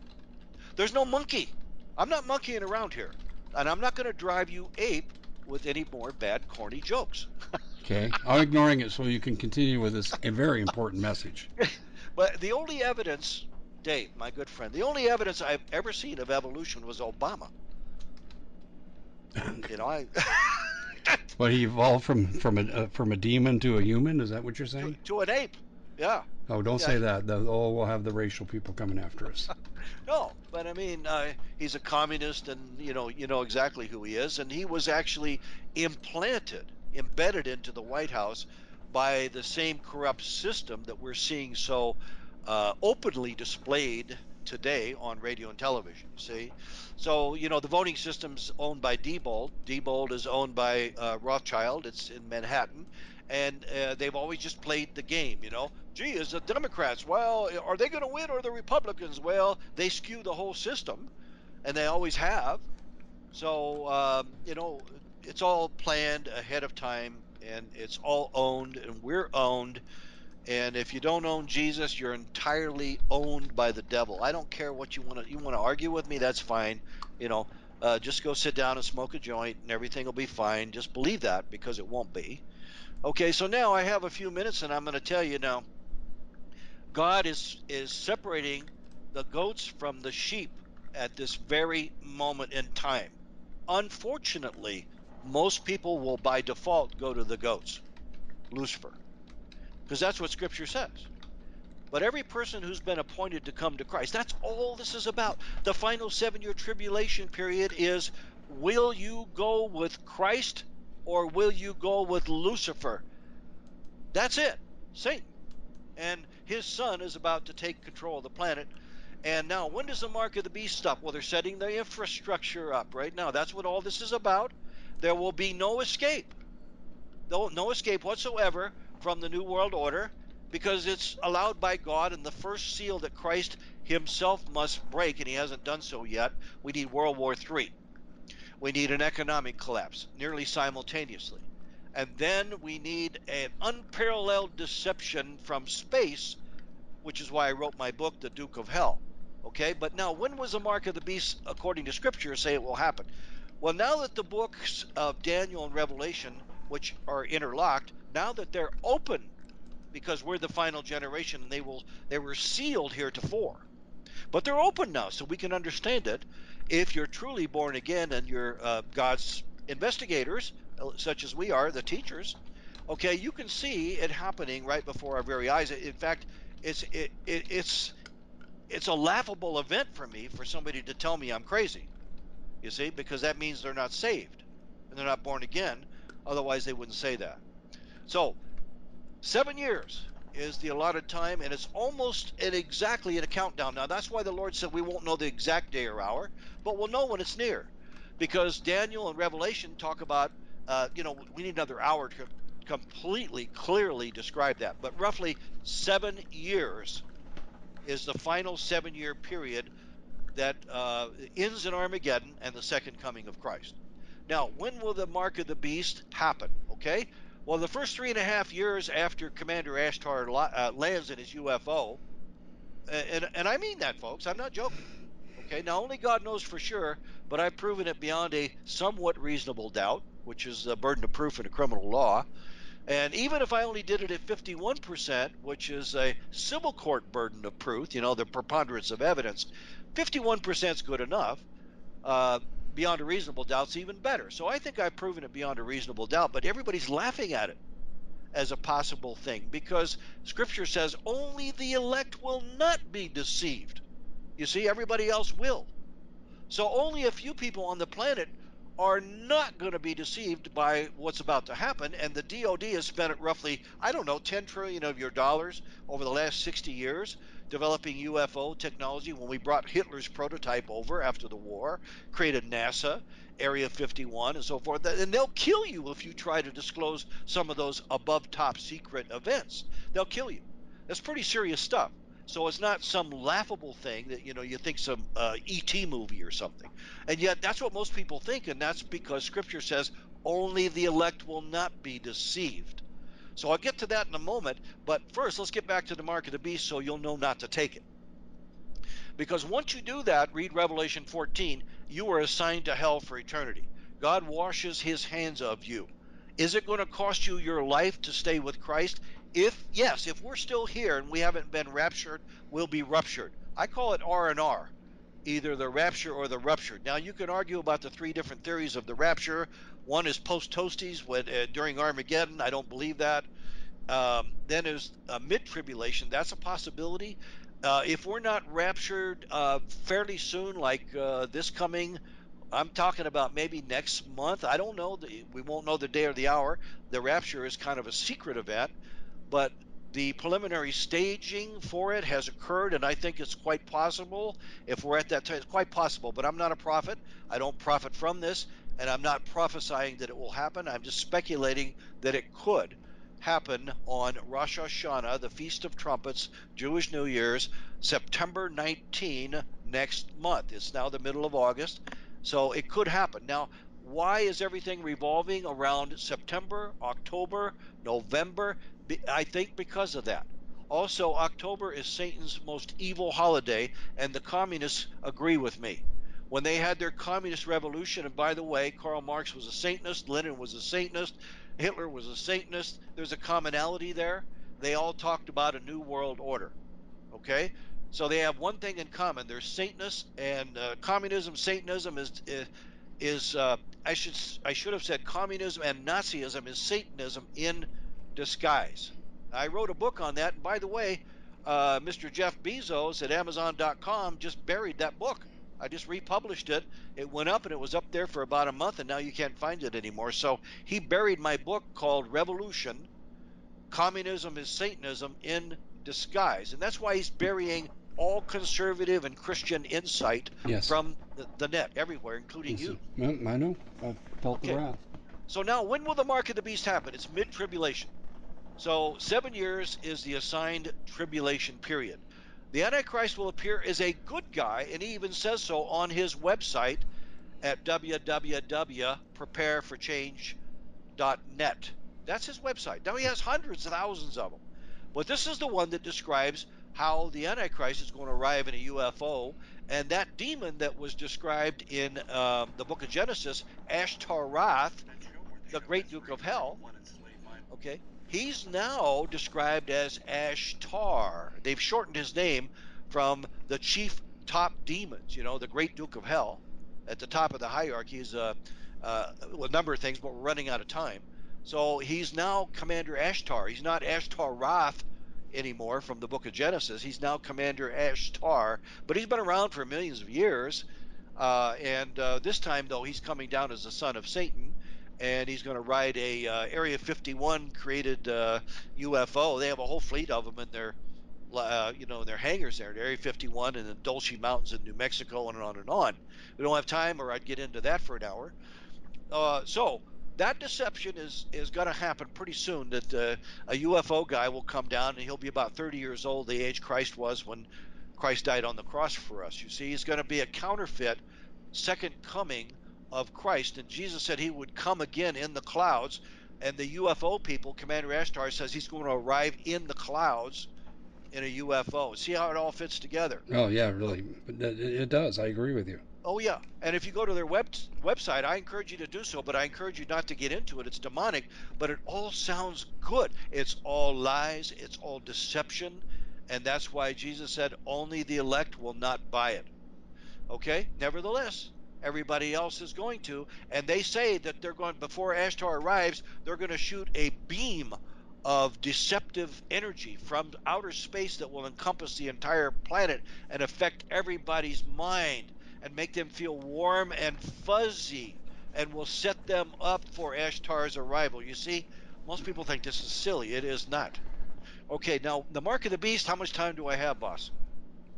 There's no monkey. I'm not monkeying around here, and I'm not going to drive you ape with any more bad, corny jokes. Okay, I'm ignoring it so you can continue with this a very important message. But the only evidence, Dave, my good friend, the only evidence I've ever seen of evolution was Obama. You know, I But he evolved from from a uh, from a demon to a human. Is that what you're to, saying? to an ape. Yeah. Oh, don't Yeah. say that. The, oh, we'll have the racial people coming after us. No, but I mean, uh, he's a communist, and you know, you know exactly who he is, and he was actually implanted, embedded into the White House by the same corrupt system that we're seeing so uh, openly displayed today on radio and television. See, so you know, the voting system's owned by Diebold. Diebold is owned by uh, Rothschild. It's in Manhattan. And uh, they've always just played the game, you know. Gee, is the Democrats? Well, are they going to win or the Republicans? Well, they skew the whole system, and they always have. So, um, you know, it's all planned ahead of time, and it's all owned, and we're owned. And if you don't own Jesus, you're entirely owned by the devil. I don't care what you want to. You want to argue with me? That's fine. You know, uh, just go sit down and smoke a joint, and everything will be fine. Just believe that because it won't be. Okay, so now I have a few minutes, and I'm going to tell you now. God is is separating the goats from the sheep at this very moment in time. Unfortunately, most people will by default go to the goats, Lucifer, because that's what Scripture says. But every person who's been appointed to come to Christ, that's all this is about. The final seven year tribulation period is will you go with Christ or will you go with Lucifer? That's it, Satan. And his son is about to take control of the planet. And now, when does the mark of the beast stop? Well, they're setting the infrastructure up right now. That's what all this is about. There will be no escape, no, no escape whatsoever from the New World Order because it's allowed by God. And the first seal that Christ himself must break, and he hasn't done so yet, we need World War III. We need an economic collapse nearly simultaneously. And then we need an unparalleled deception from space, which is why I wrote my book, The Duke of Hell. Okay, but now when was the mark of the beast, according to Scripture, say it will happen? Well, now that the books of Daniel and Revelation which are interlocked, now that they're open because we're the final generation and they will they were sealed heretofore. But they're open now, so we can understand it. If you're truly born again and you're uh, God's investigators, uh, such as we are, the teachers, okay, you can see it happening right before our very eyes. In fact, it's it, it, it's it's a laughable event for me for somebody to tell me I'm crazy. You see, because that means they're not saved and they're not born again. Otherwise, they wouldn't say that. So, seven years is the allotted time, and it's almost and exactly in a countdown. Now, that's why the Lord said we won't know the exact day or hour, but we'll know when it's near. Because Daniel and Revelation talk about, uh, you know, we need another hour to completely, clearly describe that. But roughly seven years is the final seven year period that uh, ends in Armageddon and the second coming of Christ. Now, when will the mark of the beast happen? Okay. Well, the first three and a half years after Commander Ashtar uh, lands in his UFO, and, and I mean that, folks, I'm not joking. Okay. Now, only God knows for sure, but I've proven it beyond a somewhat reasonable doubt, which is a burden of proof in a criminal law. And even if I only did it at 51%, which is a civil court burden of proof, you know, the preponderance of evidence, 51% is good enough. Uh, beyond a reasonable doubt is even better. So I think I've proven it beyond a reasonable doubt, but everybody's laughing at it as a possible thing because scripture says only the elect will not be deceived. You see, everybody else will. So only a few people on the planet are not going to be deceived by what's about to happen. And the DoD has spent roughly, I don't know, 10 trillion of your dollars over the last 60 years developing UFO technology. When we brought Hitler's prototype over after the war, created NASA, Area 51, and so forth. And they'll kill you if you try to disclose some of those above top secret events. They'll kill you. That's pretty serious stuff. So it's not some laughable thing that you know you think some uh, ET movie or something, and yet that's what most people think, and that's because Scripture says only the elect will not be deceived. So I'll get to that in a moment, but first let's get back to the mark of the beast so you'll know not to take it. Because once you do that, read Revelation 14, you are assigned to hell for eternity. God washes his hands of you. Is it going to cost you your life to stay with Christ? If yes, if we're still here and we haven't been raptured, we'll be ruptured. I call it R and R, either the rapture or the ruptured. Now you can argue about the three different theories of the rapture. One is post toasties uh, during Armageddon. I don't believe that. Um, then there's uh, mid tribulation. That's a possibility. Uh, if we're not raptured uh, fairly soon, like uh, this coming, I'm talking about maybe next month. I don't know. We won't know the day or the hour. The rapture is kind of a secret event but the preliminary staging for it has occurred, and I think it's quite possible if we're at that time. It's quite possible, but I'm not a prophet. I don't profit from this, and I'm not prophesying that it will happen. I'm just speculating that it could happen on Rosh Hashanah, the Feast of Trumpets, Jewish New Year's, September 19 next month. It's now the middle of August, so it could happen. Now, why is everything revolving around September, October, November? I think because of that. Also, October is Satan's most evil holiday, and the communists agree with me. When they had their communist revolution, and by the way, Karl Marx was a Satanist, Lenin was a Satanist, Hitler was a Satanist, there's a commonality there. They all talked about a new world order. Okay? So they have one thing in common. They're Satanists, and uh, communism, Satanism is is, is uh, I should I should have said communism and Nazism is Satanism in disguise. I wrote a book on that. And by the way, uh, Mr. Jeff Bezos at Amazon.com just buried that book. I just republished it. It went up and it was up there for about a month, and now you can't find it anymore. So he buried my book called Revolution Communism is Satanism in Disguise. And that's why he's burying all conservative and Christian insight yes. from the, the, net everywhere, including yes, you. I know. I felt okay. the wrath. So now, when will the mark of the beast happen? It's mid tribulation. So, seven years is the assigned tribulation period. The Antichrist will appear as a good guy, and he even says so on his website at www.prepareforchange.net. That's his website. Now, he has hundreds of thousands of them. But this is the one that describes how the Antichrist is going to arrive in a UFO. And that demon that was described in um, the book of Genesis, Ashtaroth, the great Duke of Hell, okay, he's now described as Ashtar. They've shortened his name from the chief top demons, you know, the great Duke of Hell. At the top of the hierarchy is uh, uh, a number of things, but we're running out of time. So he's now Commander Ashtar. He's not Ashtaroth anymore from the book of Genesis. He's now Commander Ashtar, but he's been around for millions of years. Uh, and uh, this time, though, he's coming down as the son of Satan, and he's going to ride a uh, Area 51 created UFO. Uh, they have a whole fleet of them in their, uh, you know, in their hangars there, Area 51 and the Dulce Mountains in New Mexico, and on and on. We don't have time, or I'd get into that for an hour. Uh, so that deception is is going to happen pretty soon. That uh, a UFO guy will come down and he'll be about 30 years old, the age Christ was when Christ died on the cross for us. You see, he's going to be a counterfeit second coming of Christ, and Jesus said he would come again in the clouds. And the UFO people, Commander Ashtar says he's going to arrive in the clouds in a UFO. See how it all fits together. Oh yeah, really, it does. I agree with you. Oh yeah, and if you go to their web website, I encourage you to do so, but I encourage you not to get into it. It's demonic, but it all sounds good. It's all lies, it's all deception, and that's why Jesus said only the elect will not buy it. Okay? Nevertheless, everybody else is going to, and they say that they're going before Ashtar arrives, they're going to shoot a beam of deceptive energy from outer space that will encompass the entire planet and affect everybody's mind and make them feel warm and fuzzy and will set them up for Ashtar's arrival. You see, most people think this is silly. It is not. Okay, now the mark of the beast, how much time do I have, boss?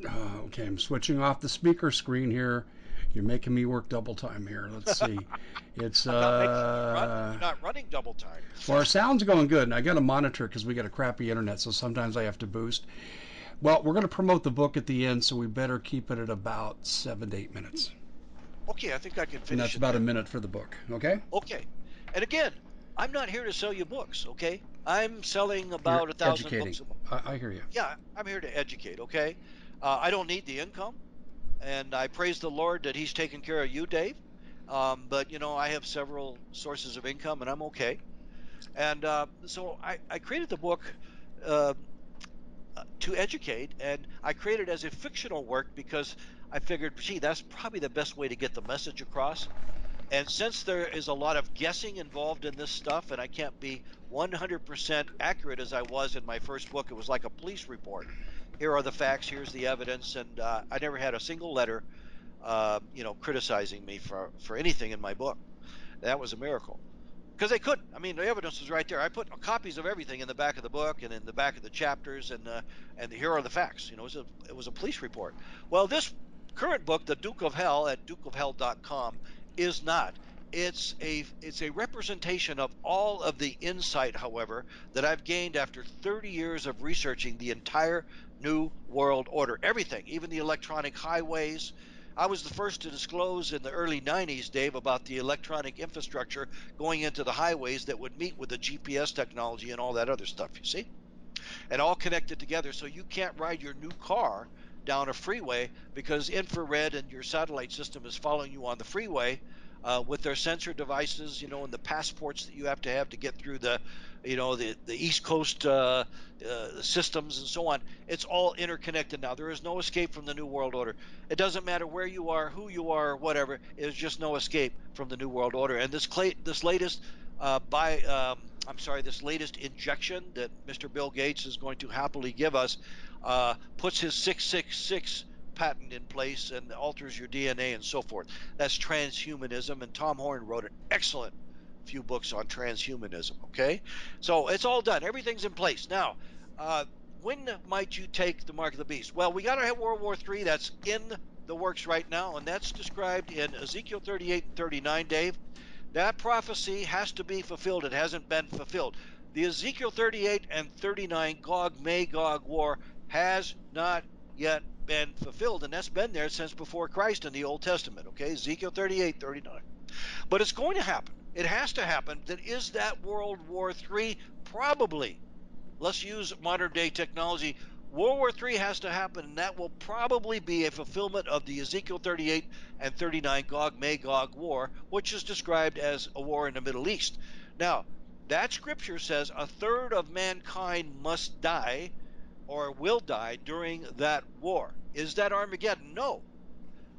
Uh, okay, I'm switching off the speaker screen here. You're making me work double time here. Let's see. It's uh, not, run, not, running double time. Well, our sound's going good, and I got to monitor because we got a crappy internet, so sometimes I have to boost. Well, we're going to promote the book at the end, so we better keep it at about seven to eight minutes. Okay, I think I can finish. And that's about a minute for the book. Okay. Okay, and again, I'm not here to sell you books. Okay, I'm selling about You're a thousand educating. books. I, I hear you. Yeah, I'm here to educate. Okay, uh, I don't need the income, and I praise the Lord that He's taken care of you, Dave. Um, but you know, I have several sources of income, and I'm okay. And uh, so I, I created the book. Uh, to educate, and I created as a fictional work because I figured, gee, that's probably the best way to get the message across. And since there is a lot of guessing involved in this stuff, and I can't be 100% accurate as I was in my first book, it was like a police report. Here are the facts, here's the evidence, and uh, I never had a single letter, uh, you know, criticizing me for for anything in my book. That was a miracle because they couldn't. I mean, the evidence was right there. I put copies of everything in the back of the book and in the back of the chapters, and uh, and here are the facts. You know, it was a it was a police report. Well, this current book, The Duke of Hell, at dukeofhell.com, is not. It's a it's a representation of all of the insight, however, that I've gained after 30 years of researching the entire New World Order, everything, even the electronic highways I was the first to disclose in the early 90s, Dave, about the electronic infrastructure going into the highways that would meet with the GPS technology and all that other stuff, you see? And all connected together so you can't ride your new car down a freeway because infrared and your satellite system is following you on the freeway uh, with their sensor devices, you know, and the passports that you have to have to get through the, you know, the the East Coast uh, uh, systems and so on. It's all interconnected now. There is no escape from the New World Order. It doesn't matter where you are, who you are, whatever. There's just no escape from the New World Order. And this this latest uh, by um, I'm sorry, this latest injection that Mr. Bill Gates is going to happily give us uh, puts his 666 patent in place and alters your DNA and so forth. That's transhumanism, and Tom Horn wrote an excellent few books on transhumanism. Okay, so it's all done. Everything's in place now. Uh, when might you take the mark of the beast? Well, we got to have World War III. That's in the works right now, and that's described in Ezekiel 38 and 39. Dave, that prophecy has to be fulfilled. It hasn't been fulfilled. The Ezekiel 38 and 39 Gog Magog war has not yet been fulfilled, and that's been there since before Christ in the Old Testament. Okay, Ezekiel 38, 39. But it's going to happen. It has to happen. That is that World War III? Probably. Let's use modern day technology. World War III has to happen, and that will probably be a fulfillment of the Ezekiel 38 and 39 Gog Magog war, which is described as a war in the Middle East. Now, that scripture says a third of mankind must die or will die during that war. Is that Armageddon? No.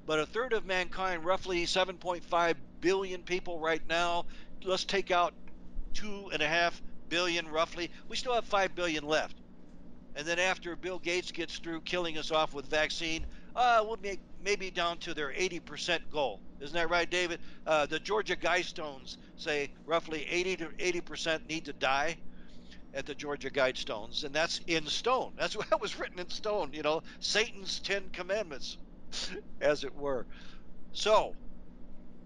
But a third of mankind, roughly 7.5 billion people right now, let's take out two and a half billion roughly. We still have five billion left. And then after Bill Gates gets through killing us off with vaccine, uh, we'll make maybe down to their 80% goal. Isn't that right, David? Uh, the Georgia Guidestones say roughly 80 to 80% need to die at the Georgia Guidestones, and that's in stone. That's what was written in stone. You know, Satan's Ten Commandments, as it were. So,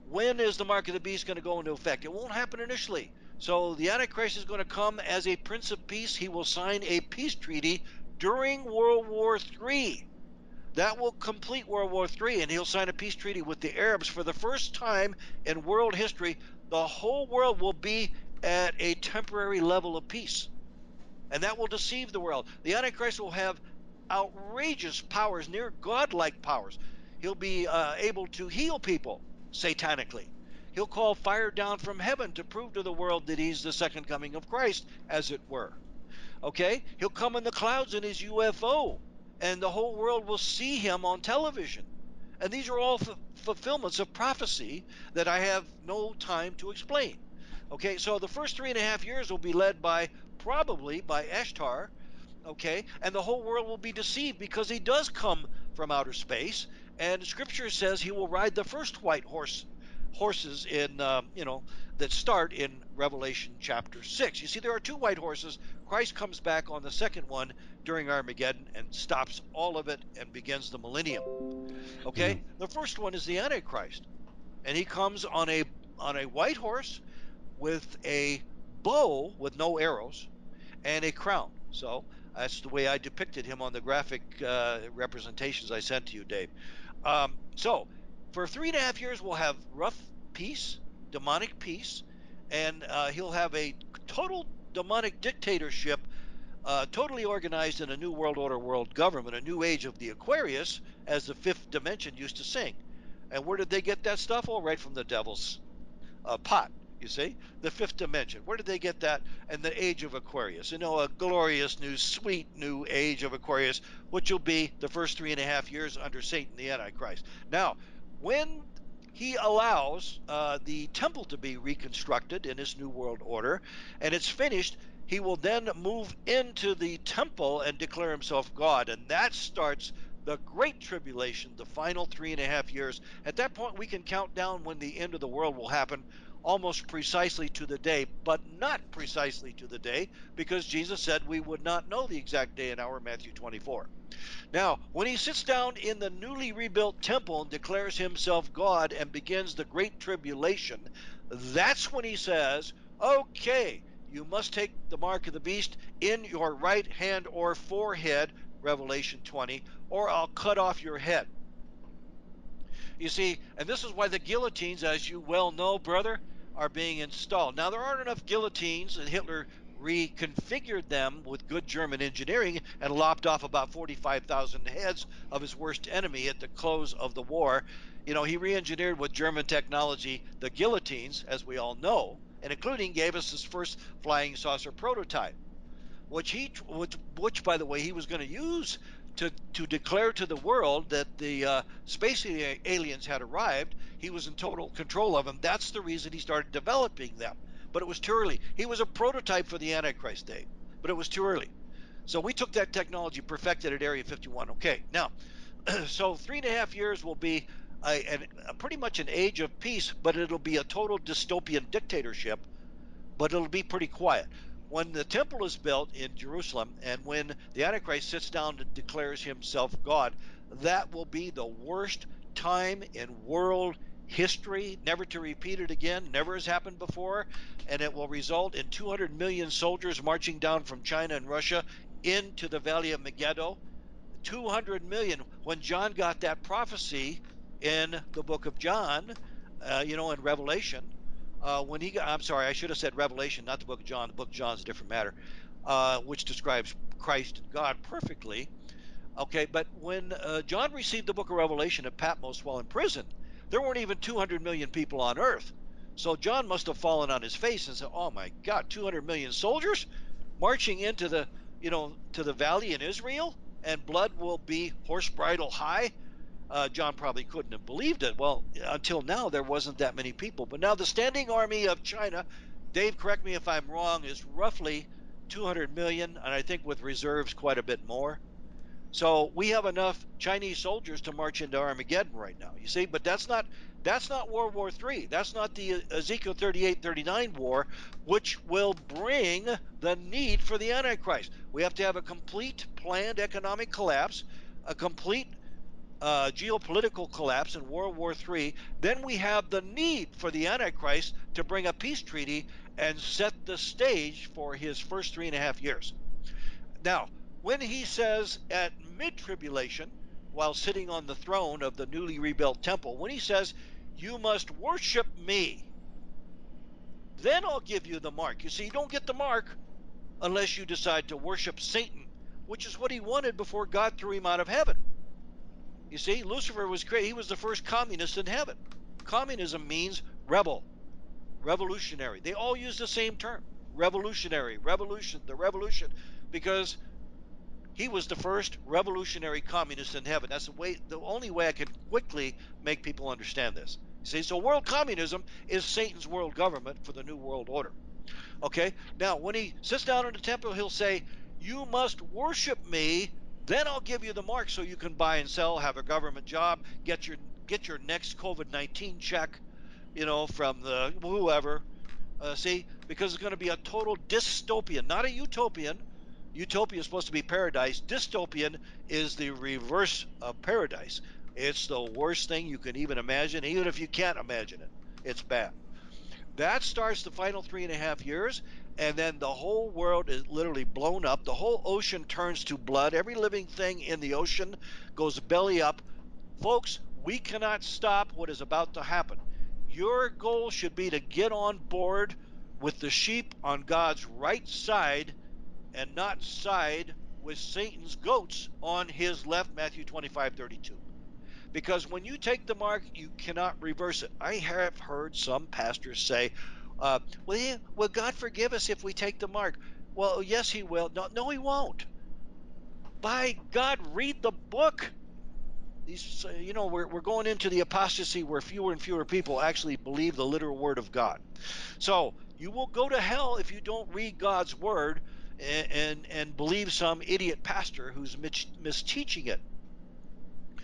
when is the mark of the beast going to go into effect? It won't happen initially. So the Antichrist is going to come as a Prince of Peace. He will sign a peace treaty during World War III. That will complete World War III, and he'll sign a peace treaty with the Arabs for the first time in world history. The whole world will be at a temporary level of peace, and that will deceive the world. The Antichrist will have outrageous powers, near godlike powers. He'll be uh, able to heal people satanically. He'll call fire down from heaven to prove to the world that he's the second coming of Christ, as it were. Okay? He'll come in the clouds in his UFO, and the whole world will see him on television. And these are all f- fulfillments of prophecy that I have no time to explain. Okay, so the first three and a half years will be led by probably by Ashtar, okay, and the whole world will be deceived because he does come from outer space, and Scripture says he will ride the first white horse horses in um, you know that start in Revelation chapter 6. You see there are two white horses. Christ comes back on the second one during Armageddon and stops all of it and begins the millennium. Okay? Mm-hmm. The first one is the antichrist. And he comes on a on a white horse with a bow with no arrows and a crown. So that's the way I depicted him on the graphic uh, representations I sent to you, Dave. Um, so for three and a half years, we'll have rough peace, demonic peace, and uh, he'll have a total demonic dictatorship, uh, totally organized in a new world order world government, a new age of the Aquarius, as the fifth dimension used to sing. And where did they get that stuff? All right from the devil's uh, pot. You see, the fifth dimension. Where did they get that? And the age of Aquarius. You know, a glorious new, sweet new age of Aquarius, which will be the first three and a half years under Satan, the Antichrist. Now, when he allows uh, the temple to be reconstructed in his new world order and it's finished he will then move into the temple and declare himself god and that starts the great tribulation the final three and a half years at that point we can count down when the end of the world will happen almost precisely to the day but not precisely to the day because jesus said we would not know the exact day and hour matthew 24 now, when he sits down in the newly rebuilt temple and declares himself God and begins the great tribulation, that's when he says, Okay, you must take the mark of the beast in your right hand or forehead, Revelation 20, or I'll cut off your head. You see, and this is why the guillotines, as you well know, brother, are being installed. Now, there aren't enough guillotines, and Hitler reconfigured them with good German engineering and lopped off about 45,000 heads of his worst enemy at the close of the war. You know, he re engineered with German technology the guillotines, as we all know, and including gave us his first flying saucer prototype, which he, which, which by the way, he was going to use to, to declare to the world that the uh, space aliens had arrived. He was in total control of them. That's the reason he started developing them but it was too early. He was a prototype for the Antichrist day, but it was too early. So we took that technology, perfected at Area 51. Okay, now, so three and a half years will be a, a, a pretty much an age of peace, but it'll be a total dystopian dictatorship, but it'll be pretty quiet. When the temple is built in Jerusalem and when the Antichrist sits down and declares himself God, that will be the worst time in world history, never to repeat it again, never has happened before, and it will result in 200 million soldiers marching down from China and Russia into the Valley of Megiddo. 200 million. When John got that prophecy in the book of John, uh, you know, in Revelation, uh, when he got, I'm sorry, I should have said Revelation, not the book of John. The book of John is a different matter, uh, which describes Christ and God perfectly. Okay, but when uh, John received the book of Revelation at Patmos while in prison, there weren't even 200 million people on earth. So John must have fallen on his face and said, "Oh my God, 200 million soldiers marching into the, you know, to the valley in Israel, and blood will be horse bridle high." Uh, John probably couldn't have believed it. Well, until now, there wasn't that many people. But now the standing army of China, Dave, correct me if I'm wrong, is roughly 200 million, and I think with reserves quite a bit more. So we have enough Chinese soldiers to march into Armageddon right now. You see, but that's not that's not World War III. That's not the Ezekiel 38, 39 war, which will bring the need for the Antichrist. We have to have a complete planned economic collapse, a complete uh, geopolitical collapse in World War III, then we have the need for the Antichrist to bring a peace treaty and set the stage for his first three and a half years. Now, when he says at mid tribulation, while sitting on the throne of the newly rebuilt temple, when he says, You must worship me, then I'll give you the mark. You see, you don't get the mark unless you decide to worship Satan, which is what he wanted before God threw him out of heaven. You see, Lucifer was great. He was the first communist in heaven. Communism means rebel, revolutionary. They all use the same term revolutionary, revolution, the revolution, because he was the first revolutionary communist in heaven. That's the way, the only way I can quickly make people understand this. See, so world communism is Satan's world government for the new world order. Okay, now when he sits down in the temple, he'll say, You must worship me then I'll give you the mark so you can buy and sell, have a government job, get your get your next COVID-19 check, you know, from the whoever. Uh, see, because it's going to be a total dystopian, not a utopian. Utopia is supposed to be paradise. Dystopian is the reverse of paradise. It's the worst thing you can even imagine, even if you can't imagine it. It's bad. That starts the final three and a half years, and then the whole world is literally blown up. The whole ocean turns to blood. Every living thing in the ocean goes belly up. Folks, we cannot stop what is about to happen. Your goal should be to get on board with the sheep on God's right side and not side with Satan's goats on his left, Matthew 25 32. Because when you take the mark, you cannot reverse it. I have heard some pastors say, uh, well, will God forgive us if we take the mark? Well, yes, He will. No, no, He won't. By God, read the book. These, you know, we're, we're going into the apostasy where fewer and fewer people actually believe the literal word of God. So you will go to hell if you don't read God's word and and, and believe some idiot pastor who's mis- misteaching it.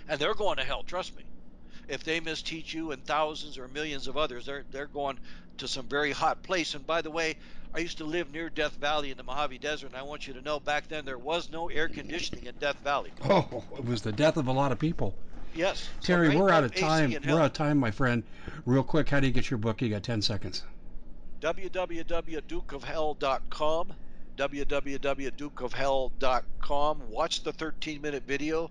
And they're going to hell, trust me if they misteach you and thousands or millions of others, they're they're going to some very hot place. And by the way, I used to live near Death Valley in the Mojave Desert, and I want you to know back then there was no air conditioning in Death Valley. Oh, it was the death of a lot of people. Yes. Terry, so we're out of time. We're out of time, my friend. Real quick, how do you get your book? You got 10 seconds. www.dukeofhell.com www.dukeofhell.com. Watch the 13 minute video.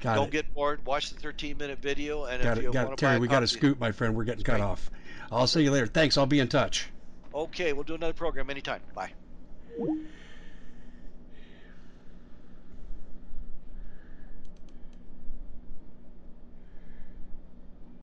Got Don't it. get bored. Watch the 13 minute video. And got if you got want to Terry, we got to scoot, my friend. We're getting cut off. I'll see you later. Thanks. I'll be in touch. Okay, we'll do another program anytime. Bye.